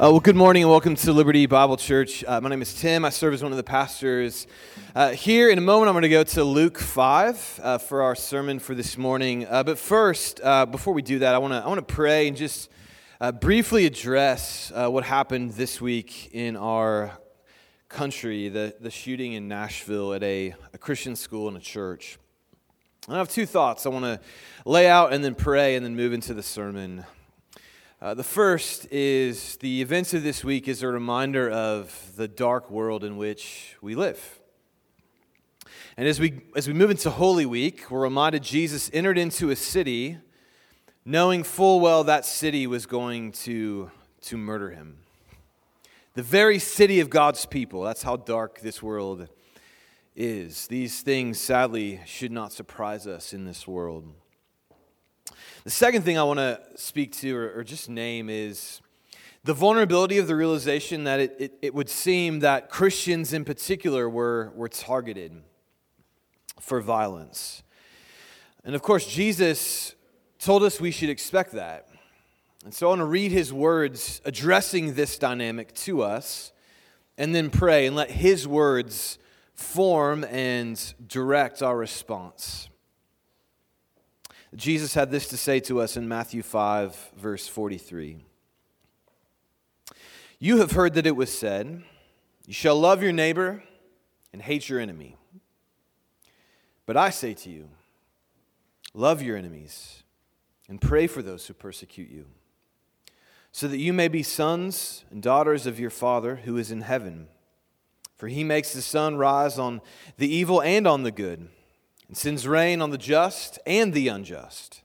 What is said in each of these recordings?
Uh, well, good morning and welcome to Liberty Bible Church. Uh, my name is Tim. I serve as one of the pastors uh, here. In a moment, I'm going to go to Luke 5 uh, for our sermon for this morning. Uh, but first, uh, before we do that, I want to I want to pray and just briefly address what happened this week in our country the, the shooting in Nashville at a, a Christian school and a church. I have two thoughts I want to lay out and then pray and then move into the sermon. Uh, the first is the events of this week is a reminder of the dark world in which we live. And as we, as we move into Holy Week, we're reminded Jesus entered into a city knowing full well that city was going to, to murder him. The very city of God's people. That's how dark this world is. These things, sadly, should not surprise us in this world. The second thing I want to speak to or, or, just name is the vulnerability of the realization that it, it, it, would seem that Christians in particular were, were targeted for violence. And of course, Jesus told us we should expect that. And so I want to read his words addressing this dynamic to us and then pray and let his words form and direct our response. Jesus had this to say to us in Matthew 5, verse 43. You have heard that it was said, You shall love your neighbor and hate your enemy. But I say to you, love your enemies and pray for those who persecute you, so that you may be sons and daughters of your Father who is in heaven. For he makes the sun rise on the evil and on the good and sends rain on the just and the unjust.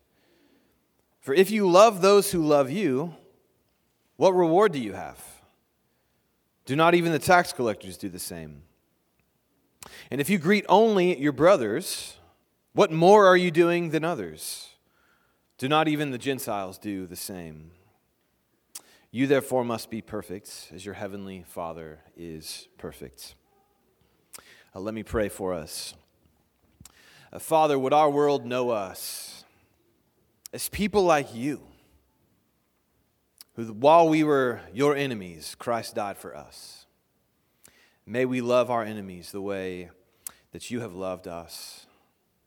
For if you love those who love you, what reward do you have? Do not even the tax collectors do the same? And if you greet only your brothers, what more are you doing than others? Do not even the Gentiles do the same? You therefore must be perfect, as your heavenly Father is perfect. Uh, let me pray for us. Father, would our world know us as people like you, who, while we were your enemies, Christ died for us. May we love our enemies the way that you have loved us,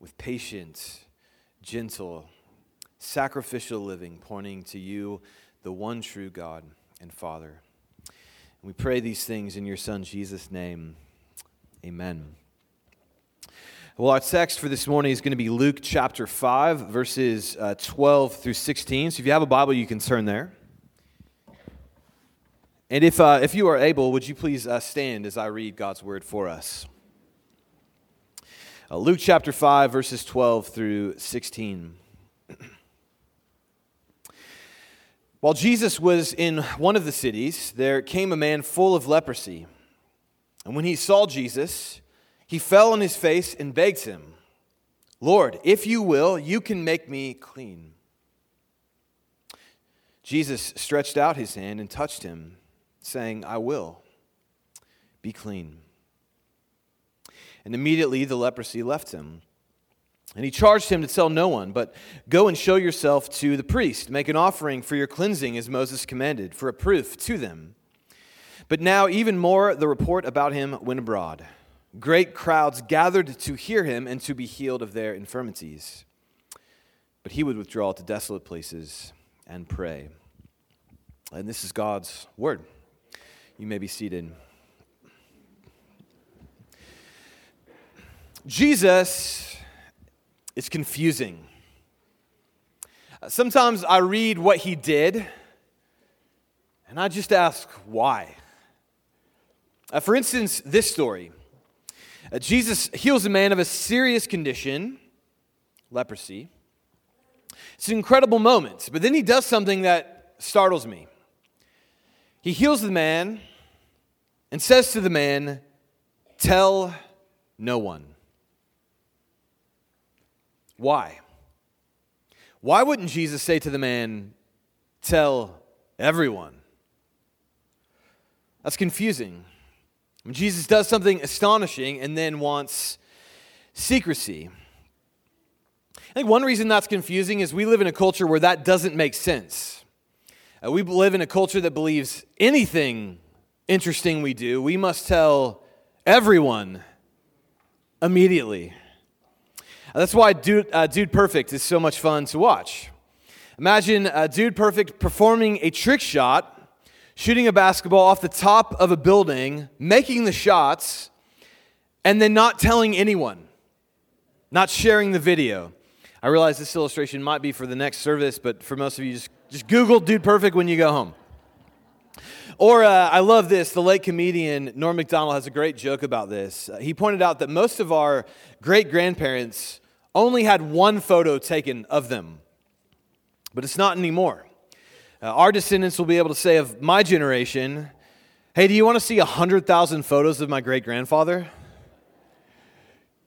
with patient, gentle, sacrificial living, pointing to you, the one true God and Father. We pray these things in your Son, Jesus' name. Amen. Well, our text for this morning is going to be Luke chapter 5, verses uh, 12 through 16. So if you have a Bible, you can turn there. And if, uh, if you are able, would you please uh, stand as I read God's word for us? Uh, Luke chapter 5, verses 12 through 16. While Jesus was in one of the cities, there came a man full of leprosy. And when he saw Jesus, he fell on his face and begged him, Lord, if you will, you can make me clean. Jesus stretched out his hand and touched him, saying, I will. Be clean. And immediately the leprosy left him. And he charged him to tell no one, but go and show yourself to the priest. Make an offering for your cleansing as Moses commanded, for a proof to them. But now, even more, the report about him went abroad Great crowds gathered to hear him and to be healed of their infirmities. But he would withdraw to desolate places and pray. And this is God's word. You may be seated. Jesus is confusing. Sometimes I read what he did and I just ask why. Uh, for instance, this story. Uh, Jesus heals a man of a serious condition, leprosy. It's an incredible moment, but then he does something that startles me. He heals the man and says to the man, Tell no one. Why? Why wouldn't Jesus say to the man, Tell everyone? That's confusing. Jesus does something astonishing and then wants secrecy. I think one reason that's confusing is we live in a culture where that doesn't make sense. Uh, we live in a culture that believes anything interesting we do, we must tell everyone immediately. Uh, that's why Dude, uh, Dude Perfect is so much fun to watch. Imagine uh, Dude Perfect performing a trick shot shooting a basketball off the top of a building, making the shots, and then not telling anyone, not sharing the video. I realize this illustration might be for the next service, but for most of you, just, just Google Dude Perfect when you go home. Or uh, I love this. The late comedian Norm Macdonald has a great joke about this. Uh, he pointed out that most of our great grandparents only had one photo taken of them, but it's not anymore. Uh, our descendants will be able to say of my generation, hey, do you want to see 100,000 photos of my great grandfather?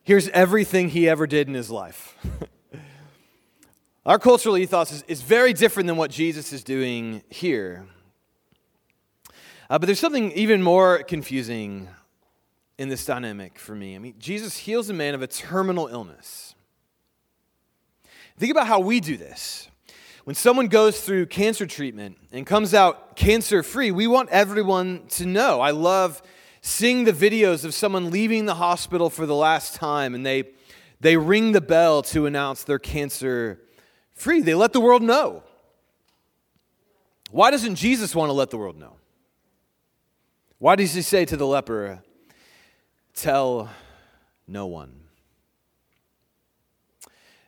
Here's everything he ever did in his life. Our cultural ethos is, is, very different than what Jesus is doing here. Uh, but there's something even more confusing in this dynamic for me. I mean, Jesus heals a man of a terminal illness. Think about how we do this. When someone goes through cancer treatment and comes out cancer free, we want everyone to know. I love seeing the videos of someone leaving the hospital for the last time and they, they ring the bell to announce they're cancer free. They let the world know. Why doesn't Jesus want to let the world know? Why does he say to the leper, Tell no one?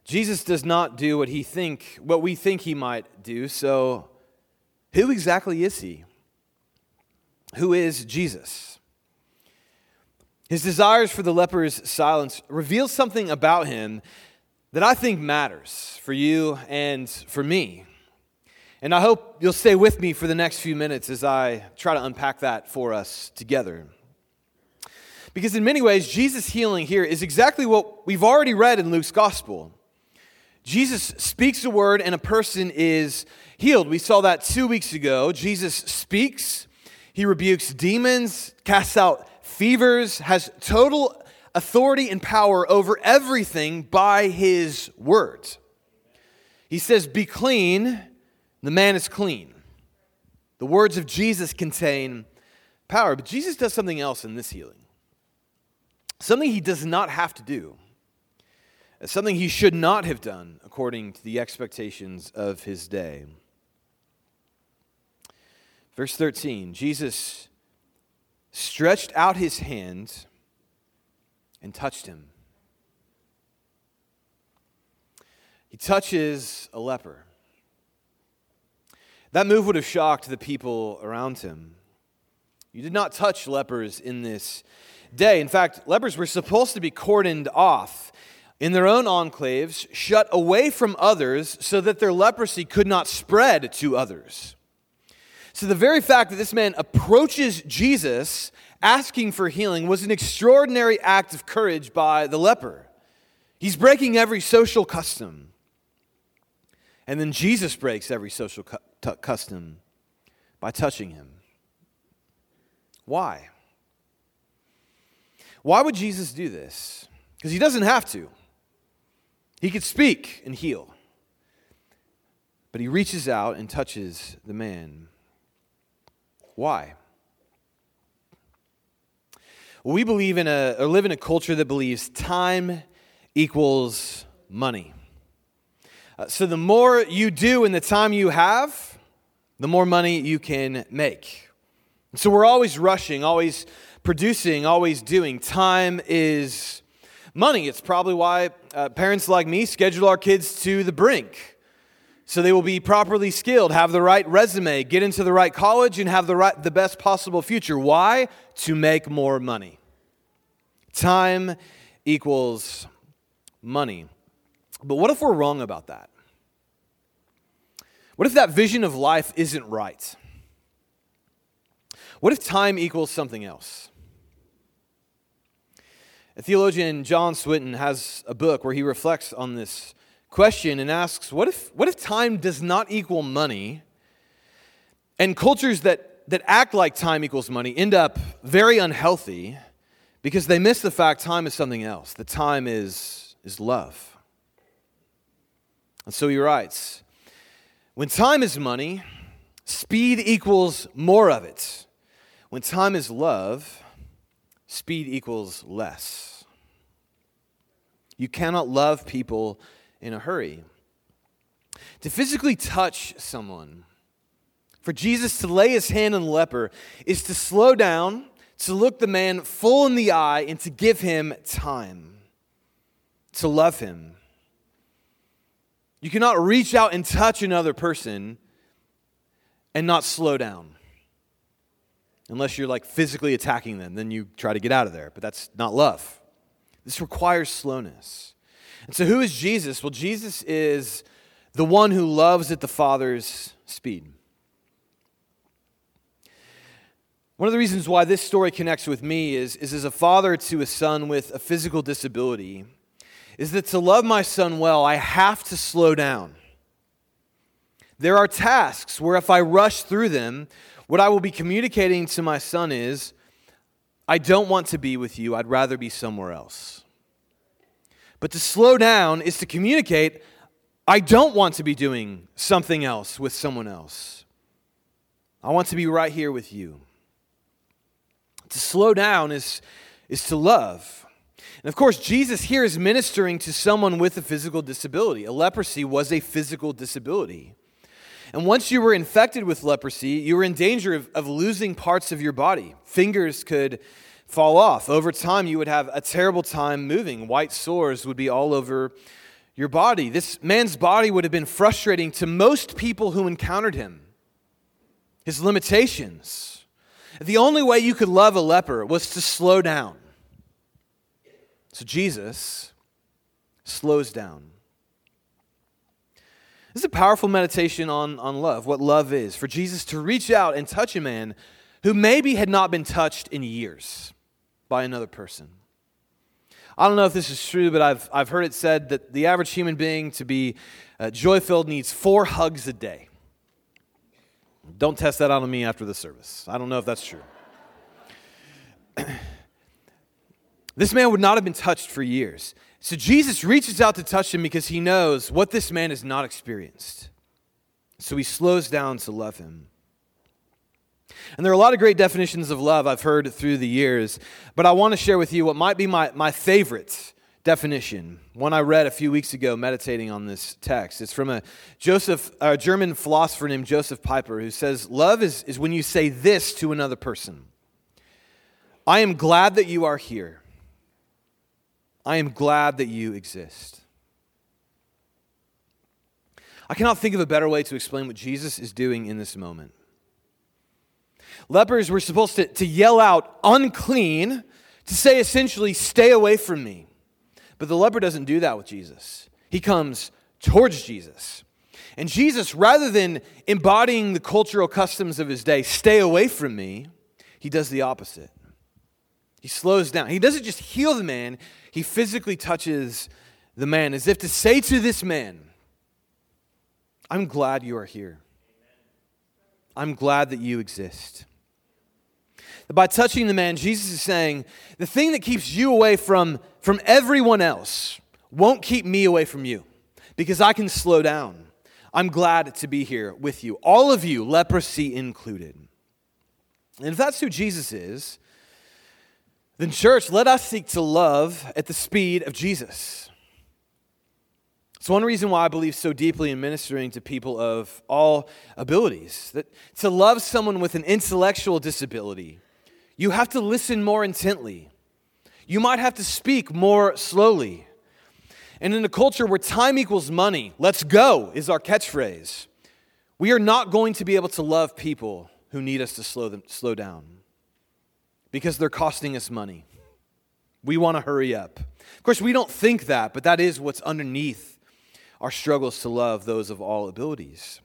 Jesus does not do what he think what we think he might do. So who exactly is he? Who is Jesus? His desires for the leper's silence reveal something about him that I think matters for you and for me. And I hope you'll stay with me for the next few minutes as I try to unpack that for us together. Because in many ways, Jesus' healing here is exactly what we've already read in Luke's gospel. Jesus speaks a word and a person is healed. We saw that two weeks ago. Jesus speaks, he rebukes demons, casts out fevers, has total authority and power over everything by his words. He says, Be clean, the man is clean. The words of Jesus contain power, but Jesus does something else in this healing. Something he does not have to do something he should not have done according to the expectations of his day. Verse 13 Jesus stretched out his hand and touched him. He touches a leper. That move would have shocked the people around him. You did not touch lepers in this day. In fact, lepers were supposed to be cordoned off in their own enclaves, shut away from others so that their leprosy could not spread to others. So, the very fact that this man approaches Jesus asking for healing was an extraordinary act of courage by the leper. He's breaking every social custom. And then Jesus breaks every social cu- t- custom by touching him. Why? Why would Jesus do this? Because he doesn't have to. He could speak and heal. But he reaches out and touches the man. Why? We believe in a, or live in a culture that believes time equals money. Uh, so the more you do in the time you have, the more money you can make. And so we're always rushing, always producing, always doing. Time is money. It's probably why uh, parents like me schedule our kids to the brink. So they will be properly skilled, have the right resume, get into the right college, and have the, right, the best possible future. Why? To make more money. Time equals money. But what if we're wrong about that? What if that vision of life isn't right? What if time equals something else? Theologian John Swinton has a book where he reflects on this question and asks what if, what if time does not equal money and cultures that, that act like time equals money end up very unhealthy because they miss the fact time is something else, that time is, is love. And so he writes When time is money, speed equals more of it. When time is love, speed equals less. You cannot love people in a hurry. To physically touch someone, for Jesus to lay his hand on the leper, is to slow down, to look the man full in the eye, and to give him time, to love him. You cannot reach out and touch another person and not slow down. Unless you're like physically attacking them, then you try to get out of there. But that's not love. This requires slowness. And so, who is Jesus? Well, Jesus is the one who loves at the Father's speed. One of the reasons why this story connects with me is, is as a father to a son with a physical disability, is that to love my son well, I have to slow down. There are tasks where if I rush through them, what I will be communicating to my son is, I don't want to be with you, I'd rather be somewhere else. But to slow down is to communicate, I don't want to be doing something else with someone else. I want to be right here with you. To slow down is, is to love. And of course, Jesus here is ministering to someone with a physical disability. A leprosy was a physical disability. And once you were infected with leprosy, you were in danger of, of losing parts of your body. Fingers could fall off. Over time, you would have a terrible time moving. White sores would be all over your body. This man's body would have been frustrating to most people who encountered him. His limitations. The only way you could love a leper was to slow down. So Jesus slows down. This is a powerful meditation on, on love, what love is. For Jesus to reach out and touch a man who maybe had not been touched in years by another person. I don't know if this is true, but I've, I've heard it said that the average human being to be uh, joy filled needs four hugs a day. Don't test that out on me after the service. I don't know if that's true. this man would not have been touched for years. So Jesus reaches out to touch him because he knows what this man has not experienced. So he slows down to love him. And there are a lot of great definitions of love I've heard through the years, but I want to share with you what might be my, my favorite definition, one I read a few weeks ago meditating on this text. It's from a Joseph, a German philosopher named Joseph Pieper who says, Love is, is when you say this to another person I am glad that you are here. I am glad that you exist. I cannot think of a better way to explain what Jesus is doing in this moment. Lepers were supposed to, to yell out, unclean, to say essentially, stay away from me. But the leper doesn't do that with Jesus. He comes towards Jesus. And Jesus, rather than embodying the cultural customs of his day, stay away from me, he does the opposite. He slows down. He doesn't just heal the man, he physically touches the man as if to say to this man, I'm glad you are here. I'm glad that you exist. By touching the man, Jesus is saying, the thing that keeps you away from, from everyone else won't keep me away from you because I can slow down. I'm glad to be here with you, all of you, leprosy included. And if that's who Jesus is, then, church, let us seek to love at the speed of Jesus. It's one reason why I believe so deeply in ministering to people of all abilities. That to love someone with an intellectual disability, you have to listen more intently. You might have to speak more slowly. And in a culture where time equals money, let's go is our catchphrase. We are not going to be able to love people who need us to slow, them, slow down because they're costing us money. We want to hurry up. Of course, we don't think that, but that is what's underneath our struggles to love those of all abilities.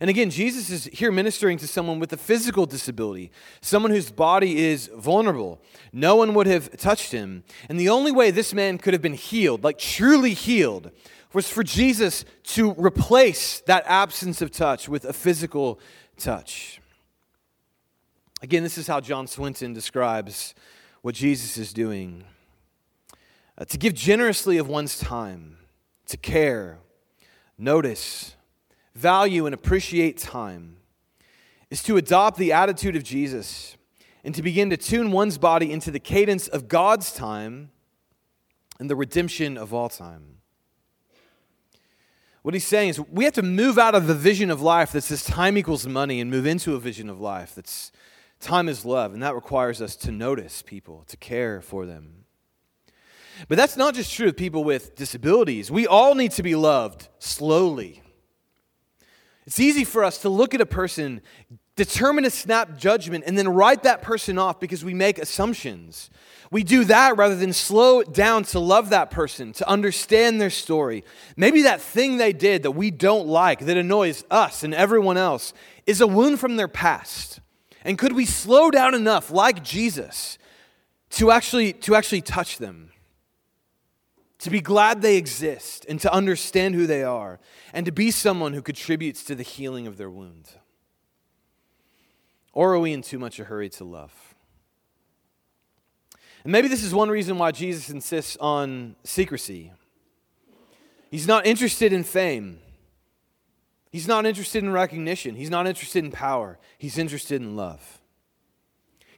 And again, Jesus is here ministering to someone with a physical disability, someone whose body is vulnerable. No one would have touched him. And the only way this man could have been healed, like truly healed, was for Jesus to replace that absence of touch with a physical touch. Again, this is how John Swinton describes what Jesus is doing uh, to give generously of one's time, to care, notice, value, and appreciate time, is to adopt the attitude of Jesus and to begin to tune one's body into the cadence of God's time and the redemption of all time. What he's saying is we have to move out of the vision of life that says time equals money and move into a vision of life that's time is love. And that requires us to notice people, to care for them. But that's not just true of people with disabilities. We all need to be loved slowly. It's easy for us to look at a person, determine a snap judgment, and then write that person off because we make assumptions. We do that rather than slow down to love that person, to understand their story. Maybe that thing they did that we don't like, that annoys us and everyone else, is a wound from their past. And could we slow down enough, like Jesus, to actually, to actually touch them? to be glad they exist and to understand who they are, and to be someone who contributes to the healing of their wound? Or are we in too much a hurry to love? And maybe this is one reason why Jesus insists on secrecy. He's not interested in fame. He's not interested in recognition. He's not interested in power. He's interested in love.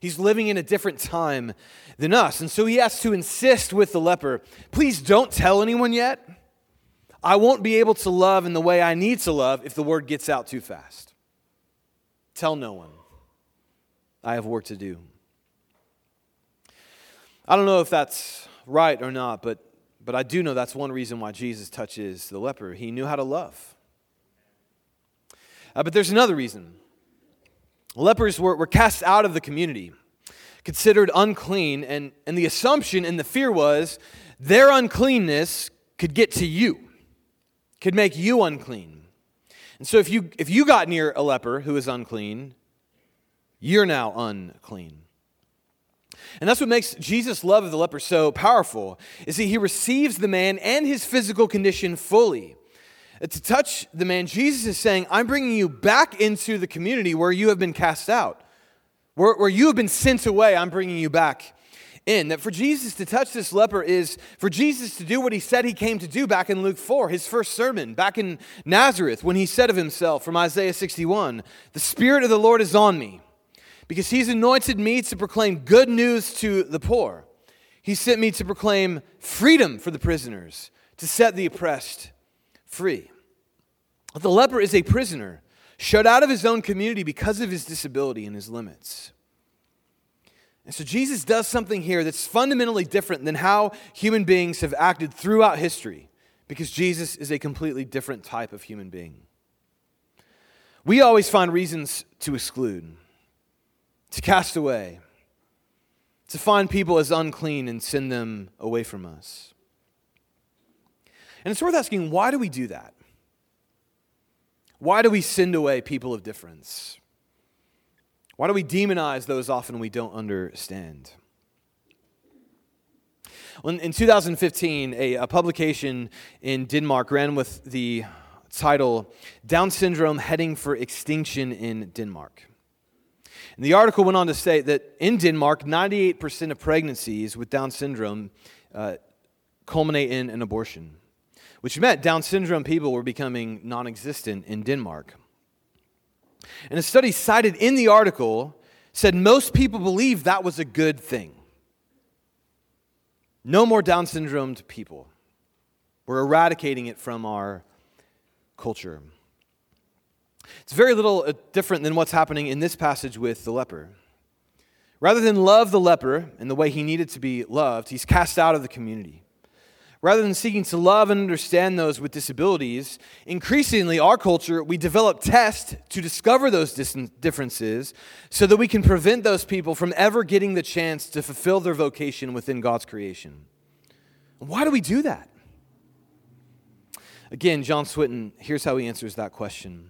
He's living in a different time than us. And so he has to insist with the leper please don't tell anyone yet. I won't be able to love in the way I need to love if the word gets out too fast. Tell no one. I have work to do. I don't know if that's right or not, but, but I do know that's one reason why Jesus touches the leper. He knew how to love. Uh, but there's another reason. Lepers were, were cast out of the community, considered unclean, and, and the assumption and the fear was their uncleanness could get to you, could make you unclean. And so if you, if you got near a leper who is unclean, you're now unclean. And that's what makes Jesus' love of the leper so powerful, is that he receives the man and his physical condition fully. To touch the man, Jesus is saying, I'm bringing you back into the community where you have been cast out, where, where you have been sent away. I'm bringing you back in. That for Jesus to touch this leper is for Jesus to do what he said he came to do back in Luke 4, his first sermon, back in Nazareth, when he said of himself from Isaiah 61, The Spirit of the Lord is on me, because he's anointed me to proclaim good news to the poor. He sent me to proclaim freedom for the prisoners, to set the oppressed free. The leper is a prisoner, shut out of his own community because of his disability and his limits. And so Jesus does something here that's fundamentally different than how human beings have acted throughout history, because Jesus is a completely different type of human being. We always find reasons to exclude, to cast away, to find people as unclean and send them away from us. And it's worth asking why do we do that? Why do we send away people of difference? Why do we demonize those often we don't understand? Well, in 2015, a, a publication in Denmark ran with the title Down Syndrome Heading for Extinction in Denmark. And the article went on to say that in Denmark, 98% of pregnancies with Down syndrome uh, culminate in an abortion which meant Down syndrome people were becoming non existent in Denmark. And a study cited in the article said most people believe that was a good thing. No more Down syndromed people. We're eradicating it from our culture. It's very little uh, different than what's happening in this passage with the leper. Rather than love the leper in the way he needed to be loved, he's cast out of the community. Rather than seeking to love and understand those with disabilities, increasingly, our culture, we develop tests to discover those differences so that we can prevent those people from ever getting the chance to fulfill their vocation within God's creation. Why do we do that? Again, John Swinton, here's how he answers that question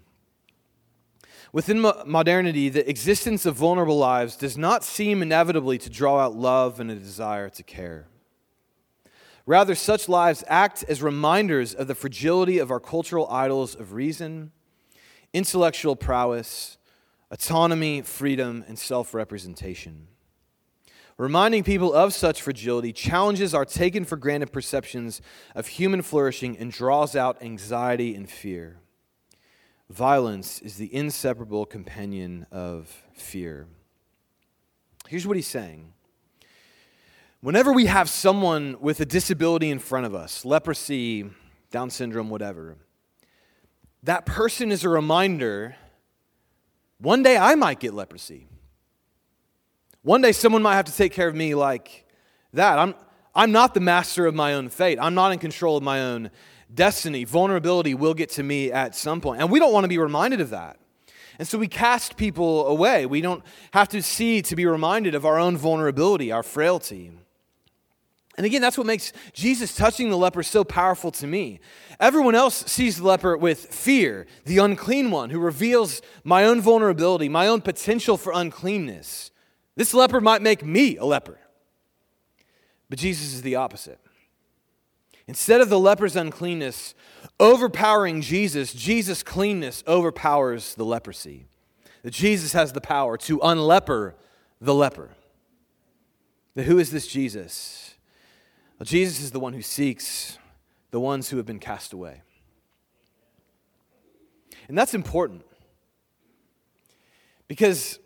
Within modernity, the existence of vulnerable lives does not seem inevitably to draw out love and a desire to care. Rather, such lives act as reminders of the fragility of our cultural idols of reason, intellectual prowess, autonomy, freedom, and self representation. Reminding people of such fragility challenges our taken for granted perceptions of human flourishing and draws out anxiety and fear. Violence is the inseparable companion of fear. Here's what he's saying Whenever we have someone with a disability in front of us, leprosy, Down syndrome, whatever, that person is a reminder one day I might get leprosy. One day someone might have to take care of me like that. I'm, I'm not the master of my own fate, I'm not in control of my own destiny. Vulnerability will get to me at some point. And we don't want to be reminded of that. And so we cast people away. We don't have to see to be reminded of our own vulnerability, our frailty. And again, that's what makes Jesus touching the leper so powerful to me. Everyone else sees the leper with fear, the unclean one who reveals my own vulnerability, my own potential for uncleanness. This leper might make me a leper. But Jesus is the opposite. Instead of the leper's uncleanness overpowering Jesus, Jesus' cleanness overpowers the leprosy. That Jesus has the power to unleper the leper. But who is this Jesus? Well, Jesus is the one who seeks the ones who have been cast away. And that's important. Because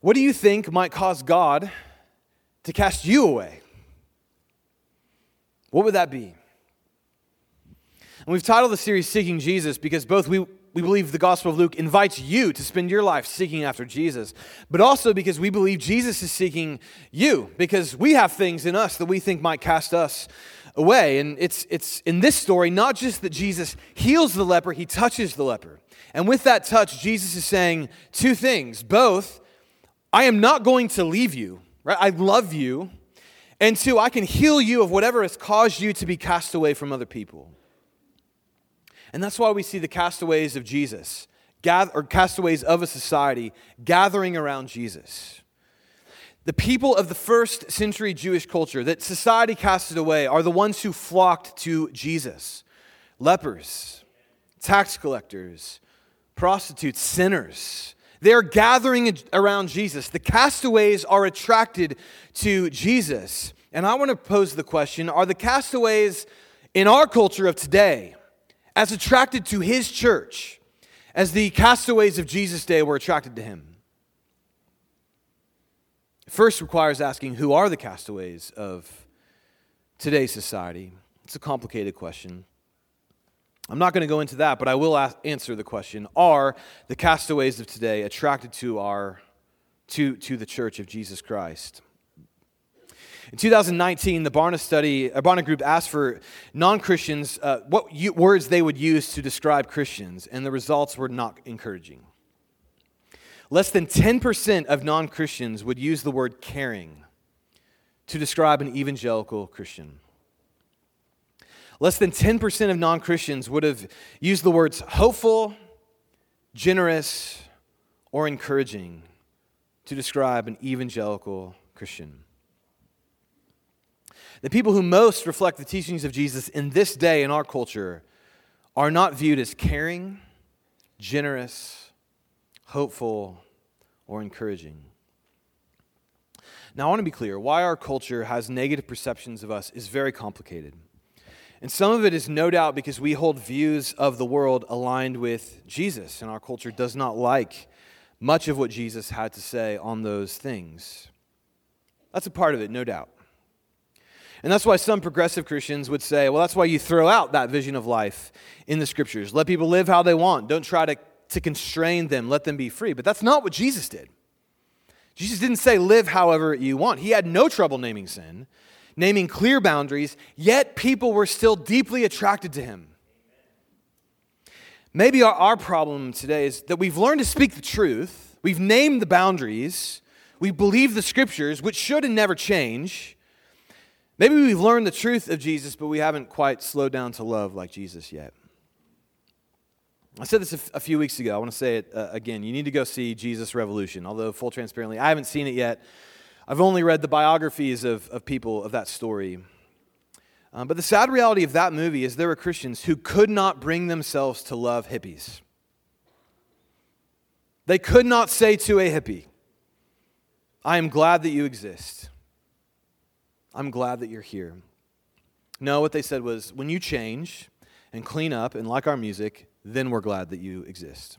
what do you think might cause God to cast you away? What would that be? And we've titled the series Seeking Jesus because both we we believe the Gospel of Luke invites you to spend your life seeking after Jesus, but also because we believe Jesus is seeking you, because we have things in us that we think might cast us away. And it's, it's in this story not just that Jesus heals the leper, he touches the leper. And with that touch, Jesus is saying two things both, I am not going to leave you, right? I love you. And two, I can heal you of whatever has caused you to be cast away from other people. And that's why we see the castaways of Jesus, gather, or castaways of a society, gathering around Jesus. The people of the first century Jewish culture that society casted away are the ones who flocked to Jesus lepers, tax collectors, prostitutes, sinners. They're gathering around Jesus. The castaways are attracted to Jesus. And I want to pose the question are the castaways in our culture of today? As attracted to his church as the castaways of Jesus' day were attracted to him? First requires asking who are the castaways of today's society? It's a complicated question. I'm not going to go into that, but I will ask, answer the question Are the castaways of today attracted to, our, to, to the church of Jesus Christ? In 2019, the Barna study, a Barna group asked for non-Christians uh, what you, words they would use to describe Christians, and the results were not encouraging. Less than 10% of non-Christians would use the word caring to describe an evangelical Christian. Less than 10% of non Christians would have used the words hopeful, generous, or encouraging to describe an evangelical Christian. The people who most reflect the teachings of Jesus in this day in our culture are not viewed as caring, generous, hopeful, or encouraging. Now, I want to be clear why our culture has negative perceptions of us is very complicated. And some of it is no doubt because we hold views of the world aligned with Jesus, and our culture does not like much of what Jesus had to say on those things. That's a part of it, no doubt. And that's why some progressive Christians would say, well, that's why you throw out that vision of life in the scriptures. Let people live how they want. Don't try to, to constrain them, let them be free. But that's not what Jesus did. Jesus didn't say, live however you want. He had no trouble naming sin, naming clear boundaries, yet people were still deeply attracted to him. Maybe our, our problem today is that we've learned to speak the truth, we've named the boundaries, we believe the scriptures, which should and never change. Maybe we've learned the truth of Jesus, but we haven't quite slowed down to love like Jesus yet. I said this a, few weeks ago. I want to say it uh, again. You need to go see Jesus Revolution, although, full transparently, I haven't seen it yet. I've only read the biographies of, of people of that story. Um, but the sad reality of that movie is there were Christians who could not bring themselves to love hippies. They could not say to a hippie, I am glad that you exist. I'm glad that you're here. No, what they said was, when you change and clean up and like our music, then we're glad that you exist.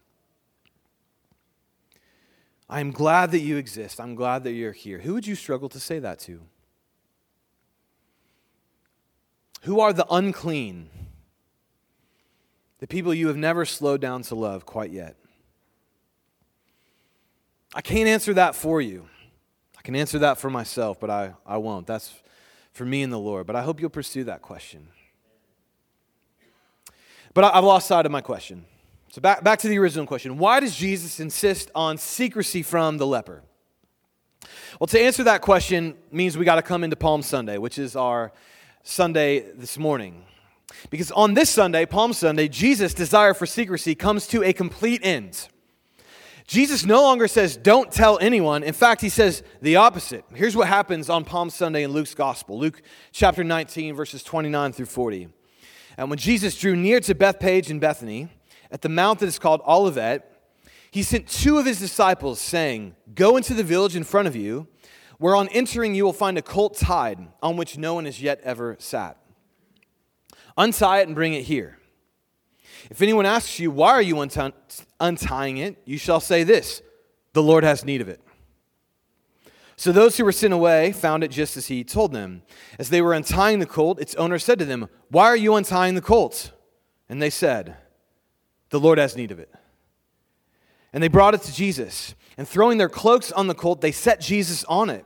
I am glad that you exist. I'm glad that you're here. Who would you struggle to say that to? Who are the unclean? The people you have never slowed down to love quite yet. I can't answer that for you. I can answer that for myself, but I, I won't. That's for me and the Lord. But I hope you'll pursue that question. But I, have lost sight of my question. So back, back to the original question Why does Jesus insist on secrecy from the leper? Well, to answer that question means we got to come into Palm Sunday, which is our Sunday this morning. Because on this Sunday, Palm Sunday, Jesus' desire for secrecy comes to a complete end. Jesus no longer says, Don't tell anyone. In fact, he says the opposite. Here's what happens on Palm Sunday in Luke's Gospel Luke chapter 19, verses 29 through 40. And when Jesus drew near to Bethphage and Bethany, at the mount that is called Olivet, he sent two of his disciples, saying, Go into the village in front of you, where on entering you will find a colt tied, on which no one has yet ever sat. Untie it and bring it here. If anyone asks you, Why are you untying it? you shall say this The Lord has need of it. So those who were sent away found it just as he told them. As they were untying the colt, its owner said to them, Why are you untying the colt? And they said, The Lord has need of it. And they brought it to Jesus. And throwing their cloaks on the colt, they set Jesus on it.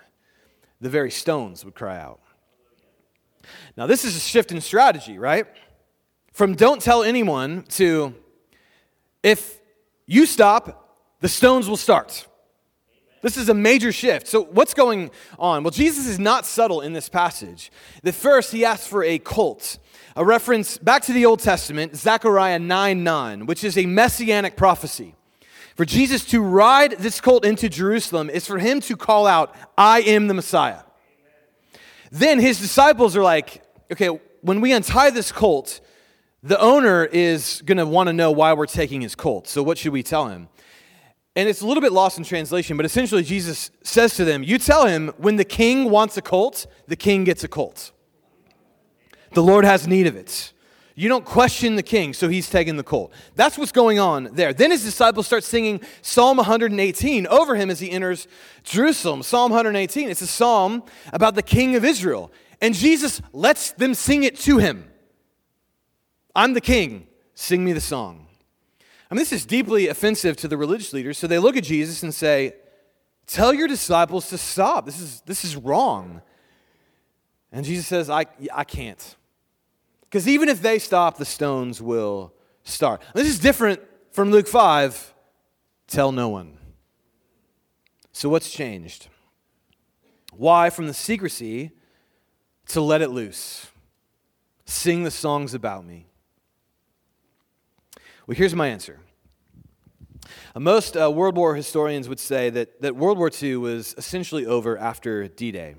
the very stones would cry out. Now, this is a shift in strategy, right? From don't tell anyone to if you stop, the stones will start. This is a major shift. So, what's going on? Well, Jesus is not subtle in this passage. The first, he asks for a colt, a reference back to the Old Testament, Zechariah 9 9, which is a messianic prophecy. For Jesus to ride this colt into Jerusalem is for him to call out, I am the Messiah. Then his disciples are like, okay, when we untie this colt, the owner is going to want to know why we're taking his colt. So what should we tell him? And it's a little bit lost in translation, but essentially Jesus says to them, You tell him when the king wants a colt, the king gets a colt. The Lord has need of it. You don't question the king, so he's taking the colt. That's what's going on there. Then his disciples start singing Psalm 118 over him as he enters Jerusalem. Psalm 118, it's a psalm about the king of Israel. And Jesus lets them sing it to him. I'm the king, sing me the song. I mean, this is deeply offensive to the religious leaders, so they look at Jesus and say, Tell your disciples to stop. This is, this is wrong. And Jesus says, I, I can't. Because even if they stop, the stones will start. This is different from Luke 5 tell no one. So, what's changed? Why, from the secrecy to let it loose? Sing the songs about me. Well, here's my answer. Uh, most uh, World War historians would say that, that World War II was essentially over after D Day.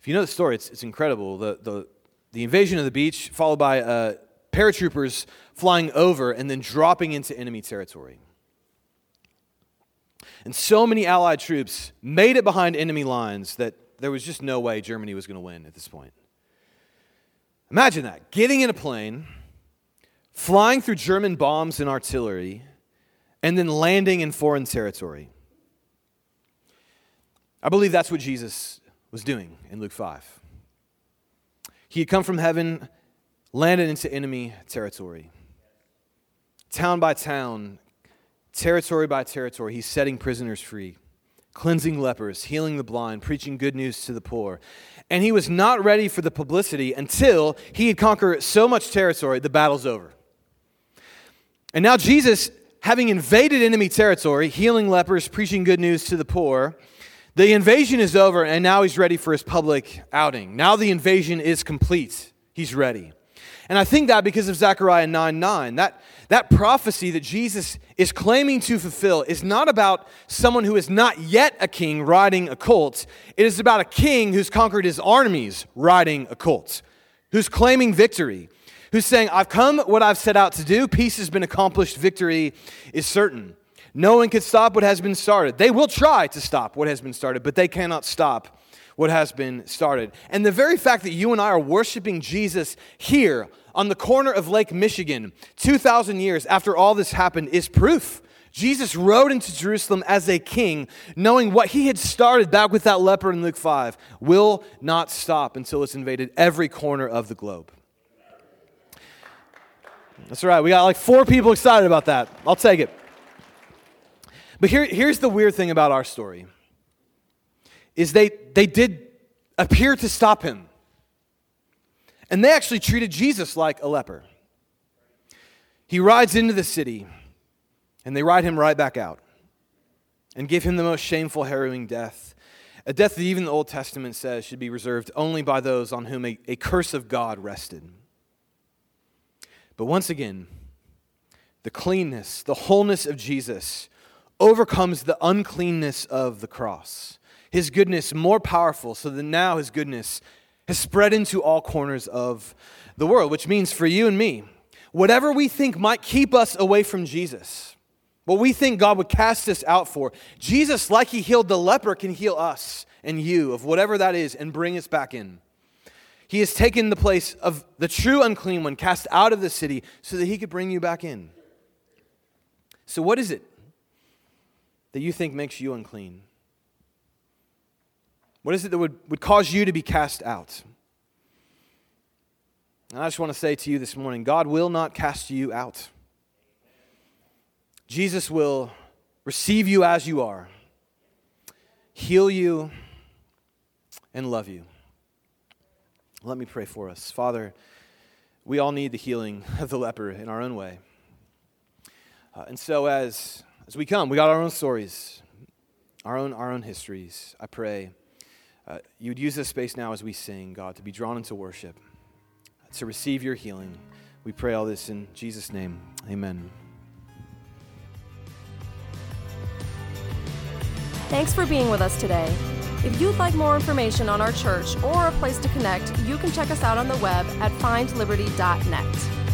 If you know the story, it's, it's incredible. The, the, the invasion of the beach, followed by uh, paratroopers flying over and then dropping into enemy territory. And so many Allied troops made it behind enemy lines that there was just no way Germany was going to win at this point. Imagine that getting in a plane, flying through German bombs and artillery, and then landing in foreign territory. I believe that's what Jesus was doing in Luke 5. He had come from heaven, landed into enemy territory. Town by town, territory by territory, he's setting prisoners free, cleansing lepers, healing the blind, preaching good news to the poor. And he was not ready for the publicity until he had conquered so much territory, the battle's over. And now, Jesus, having invaded enemy territory, healing lepers, preaching good news to the poor, the invasion is over, and now he's ready for his public outing. Now the invasion is complete. He's ready. And I think that because of Zechariah 9 9, that, that prophecy that Jesus is claiming to fulfill is not about someone who is not yet a king riding a colt. It is about a king who's conquered his armies riding a colt, who's claiming victory, who's saying, I've come what I've set out to do, peace has been accomplished, victory is certain. No one can stop what has been started. They will try to stop what has been started, but they cannot stop what has been started. And the very fact that you and I are worshiping Jesus here on the corner of Lake Michigan 2,000 years after all this happened is proof. Jesus rode into Jerusalem as a king, knowing what he had started back with that leper in Luke 5 will not stop until it's invaded every corner of the globe. That's right. We got like four people excited about that. I'll take it. But here, here's the weird thing about our story is they, they did appear to stop him. And they actually treated Jesus like a leper. He rides into the city, and they ride him right back out and give him the most shameful, harrowing death. A death that even the Old Testament says should be reserved only by those on whom a, a curse of God rested. But once again, the cleanness, the wholeness of Jesus overcomes the uncleanness of the cross. His goodness more powerful, so that now his goodness has spread into all corners of the world, which means for you and me, whatever we think might keep us away from Jesus, what we think God would cast us out for, Jesus, like he healed the leper, can heal us and you of whatever that is and bring us back in. He has taken the place of the true unclean one cast out of the city so that he could bring you back in. So, what is it that you think makes you unclean? What is it that would, would cause you to be cast out? And I just want to say to you this morning God will not cast you out. Jesus will receive you as you are, heal you, and love you. Let me pray for us. Father, we all need the healing of the leper in our own way. Uh, and so, as as we come, we got our own stories, our own, our own histories. I pray uh, you would use this space now as we sing, God, to be drawn into worship, to receive your healing. We pray all this in Jesus' name. Amen. Thanks for being with us today. If you'd like more information on our church or a place to connect, you can check us out on the web at findliberty.net.